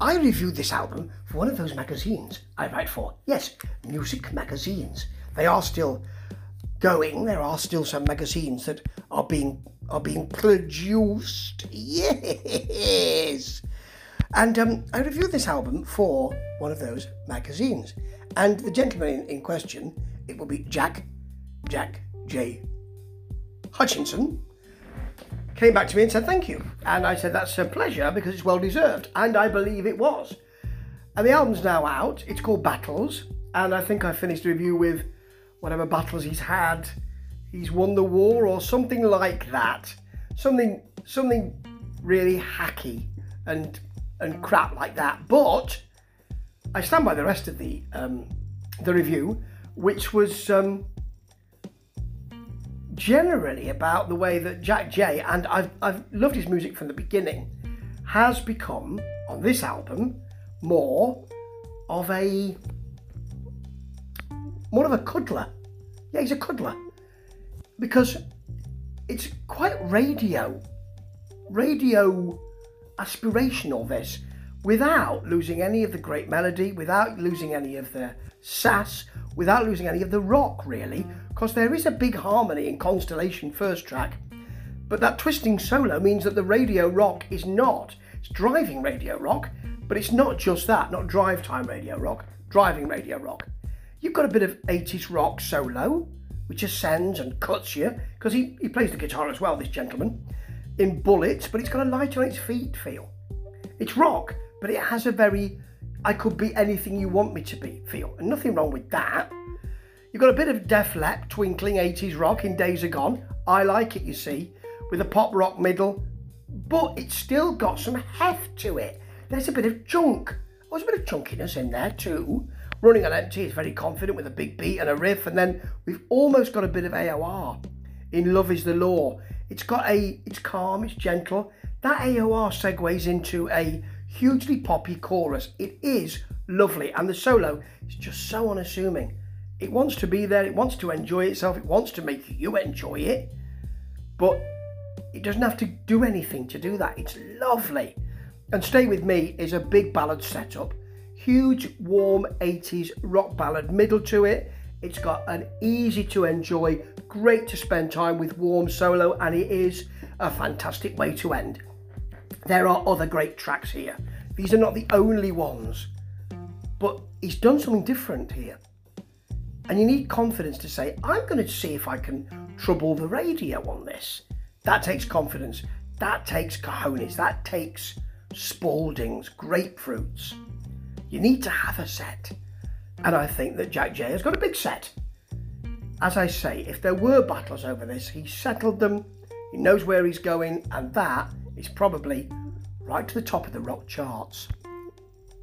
I reviewed this album for one of those magazines I write for. Yes, music magazines. They are still going. There are still some magazines that are being are being produced. Yes. And um, I reviewed this album for one of those magazines. And the gentleman in, in question, it will be Jack, Jack J. Hutchinson, came back to me and said thank you. And I said that's a pleasure because it's well deserved. And I believe it was. And the album's now out. It's called Battles. And I think I finished the review with whatever battles he's had. He's won the war or something like that. Something something really hacky and and crap like that. But I stand by the rest of the um, the review, which was um, generally about the way that Jack J, and I've, I've loved his music from the beginning, has become, on this album, more of a more of a cuddler. Yeah, he's a cuddler. Because it's quite radio, radio aspirational, this, without losing any of the great melody, without losing any of the sass, without losing any of the rock, really, because there is a big harmony in Constellation first track. But that twisting solo means that the radio rock is not. It's driving radio rock, but it's not just that, not drive time radio rock, driving radio rock. You've got a bit of 80s rock solo, which ascends and cuts you, because he, he plays the guitar as well, this gentleman, in bullets, but it's got a light on its feet feel. It's rock, but it has a very I could be anything you want me to be feel. And nothing wrong with that. You've got a bit of Def Leppard, twinkling 80s rock in Days Are Gone. I like it, you see, with a pop rock middle, but it's still got some heft to it. There's a bit of junk. There's a bit of chunkiness in there too. Running on Empty is very confident with a big beat and a riff, and then we've almost got a bit of AOR in Love is the Law. It's got a, it's calm, it's gentle. That AOR segues into a hugely poppy chorus. It is lovely, and the solo is just so unassuming. It wants to be there, it wants to enjoy itself, it wants to make you enjoy it, but it doesn't have to do anything to do that. It's lovely. And Stay With Me is a big ballad setup, huge, warm 80s rock ballad middle to it. It's got an easy to enjoy, great to spend time with warm solo, and it is a fantastic way to end. There are other great tracks here. These are not the only ones, but he's done something different here. And you need confidence to say, I'm going to see if I can trouble the radio on this. That takes confidence. That takes cojones. That takes Spaldings, grapefruits. You need to have a set. And I think that Jack J has got a big set. As I say, if there were battles over this, he settled them, he knows where he's going, and that is probably right to the top of the rock charts.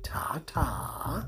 Ta ta.